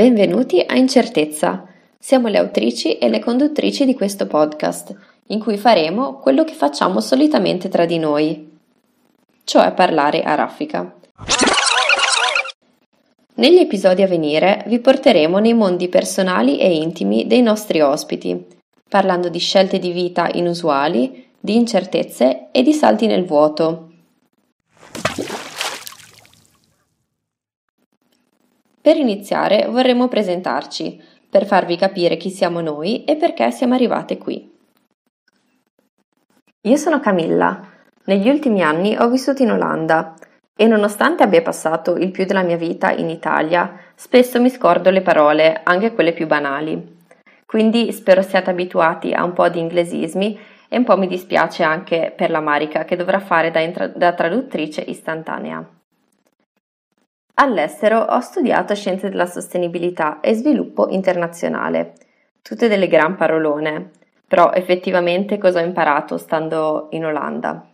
Benvenuti a Incertezza. Siamo le autrici e le conduttrici di questo podcast, in cui faremo quello che facciamo solitamente tra di noi, cioè parlare a raffica. Negli episodi a venire vi porteremo nei mondi personali e intimi dei nostri ospiti, parlando di scelte di vita inusuali, di incertezze e di salti nel vuoto. Per iniziare vorremmo presentarci, per farvi capire chi siamo noi e perché siamo arrivate qui. Io sono Camilla. Negli ultimi anni ho vissuto in Olanda e nonostante abbia passato il più della mia vita in Italia, spesso mi scordo le parole, anche quelle più banali. Quindi spero siate abituati a un po' di inglesismi e un po' mi dispiace anche per la Marica che dovrà fare da, intra- da traduttrice istantanea. All'estero ho studiato scienze della sostenibilità e sviluppo internazionale, tutte delle gran parolone, però effettivamente cosa ho imparato stando in Olanda?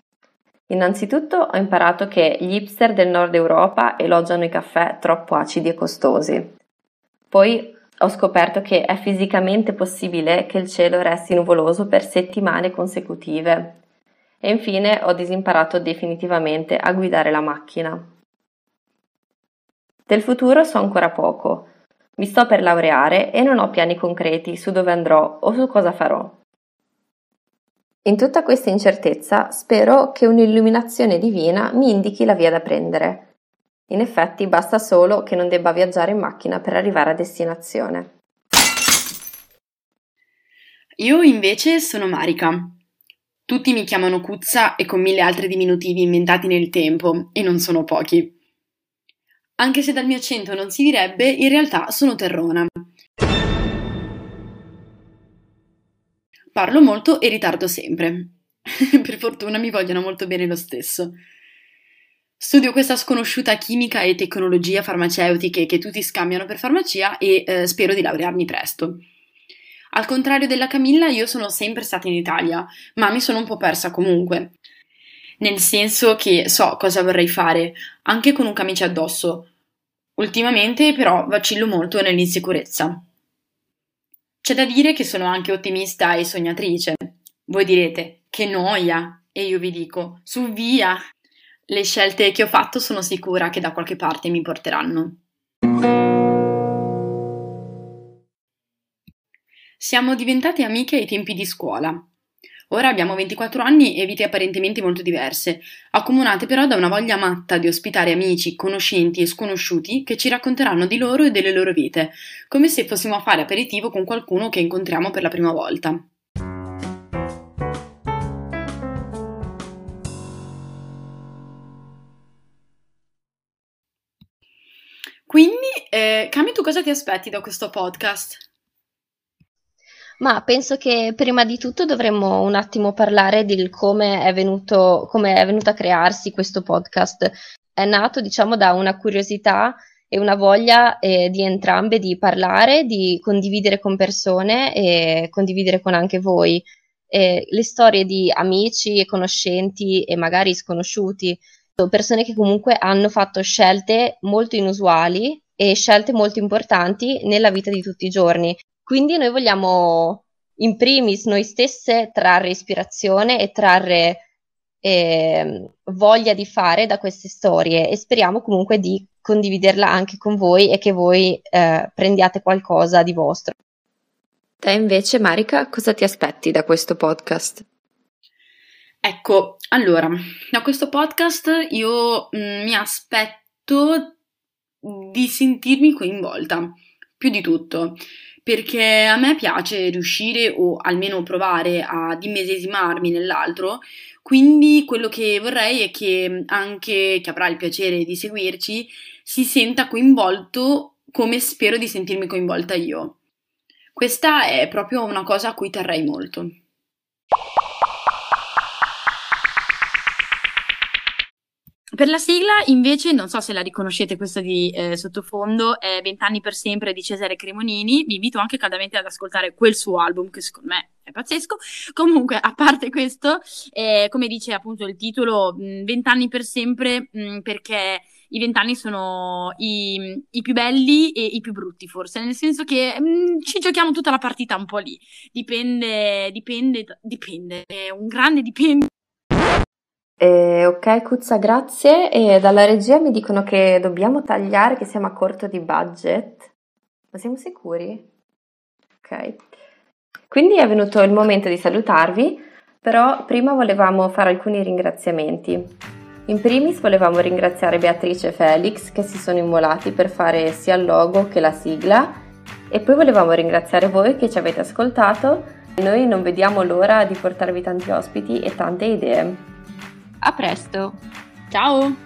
Innanzitutto ho imparato che gli hipster del nord Europa elogiano i caffè troppo acidi e costosi. Poi ho scoperto che è fisicamente possibile che il cielo resti nuvoloso per settimane consecutive. E infine ho disimparato definitivamente a guidare la macchina. Del futuro so ancora poco. Mi sto per laureare e non ho piani concreti su dove andrò o su cosa farò. In tutta questa incertezza spero che un'illuminazione divina mi indichi la via da prendere. In effetti basta solo che non debba viaggiare in macchina per arrivare a destinazione. Io invece sono Marica. Tutti mi chiamano Cuzza e con mille altri diminutivi inventati nel tempo, e non sono pochi. Anche se dal mio accento non si direbbe, in realtà sono terrona. Parlo molto e ritardo sempre. per fortuna mi vogliono molto bene lo stesso. Studio questa sconosciuta chimica e tecnologia farmaceutiche che tutti scambiano per farmacia e eh, spero di laurearmi presto. Al contrario della Camilla, io sono sempre stata in Italia, ma mi sono un po' persa comunque nel senso che so cosa vorrei fare, anche con un camice addosso. Ultimamente però vacillo molto nell'insicurezza. C'è da dire che sono anche ottimista e sognatrice. Voi direte, che noia! E io vi dico, su via! Le scelte che ho fatto sono sicura che da qualche parte mi porteranno. Siamo diventate amiche ai tempi di scuola. Ora abbiamo 24 anni e vite apparentemente molto diverse, accomunate però da una voglia matta di ospitare amici, conoscenti e sconosciuti che ci racconteranno di loro e delle loro vite, come se fossimo a fare aperitivo con qualcuno che incontriamo per la prima volta. Quindi, eh, Cami, tu cosa ti aspetti da questo podcast? Ma penso che prima di tutto dovremmo un attimo parlare di come è venuto, come è venuto a crearsi questo podcast. È nato, diciamo, da una curiosità e una voglia eh, di entrambe di parlare, di condividere con persone e condividere con anche voi eh, le storie di amici e conoscenti e magari sconosciuti, persone che comunque hanno fatto scelte molto inusuali e scelte molto importanti nella vita di tutti i giorni. Quindi noi vogliamo in primis noi stesse trarre ispirazione e trarre eh, voglia di fare da queste storie e speriamo comunque di condividerla anche con voi e che voi eh, prendiate qualcosa di vostro. Te invece, Marica, cosa ti aspetti da questo podcast? Ecco, allora, da questo podcast io mh, mm, mi aspetto di sentirmi coinvolta, più di tutto perché a me piace riuscire o almeno provare ad immedesimarmi nell'altro, quindi quello che vorrei è che anche chi avrà il piacere di seguirci si senta coinvolto come spero di sentirmi coinvolta io. Questa è proprio una cosa a cui terrei molto. Per la sigla, invece, non so se la riconoscete questa di eh, sottofondo, è Vent'anni per sempre di Cesare Cremonini. Vi invito anche caldamente ad ascoltare quel suo album, che secondo me è pazzesco. Comunque, a parte questo, eh, come dice appunto il titolo, Vent'anni per sempre, mh, perché i vent'anni sono i, i, più belli e i più brutti, forse, nel senso che mh, mm, ci giochiamo tutta la partita un po' lì. Dipende, dipende, dipende, è un grande dipende. Eh, ok, Cuzza, grazie. E dalla regia mi dicono che dobbiamo tagliare, che siamo a corto di budget. Ma siamo sicuri? Ok. Quindi è venuto il momento di salutarvi, però prima volevamo fare alcuni ringraziamenti. In primis volevamo ringraziare Beatrice e Felix che si sono immolati per fare sia il logo che la sigla e poi volevamo ringraziare voi che ci avete ascoltato. Noi non vediamo l'ora di portarvi tanti ospiti e tante idee. A presto! Ciao!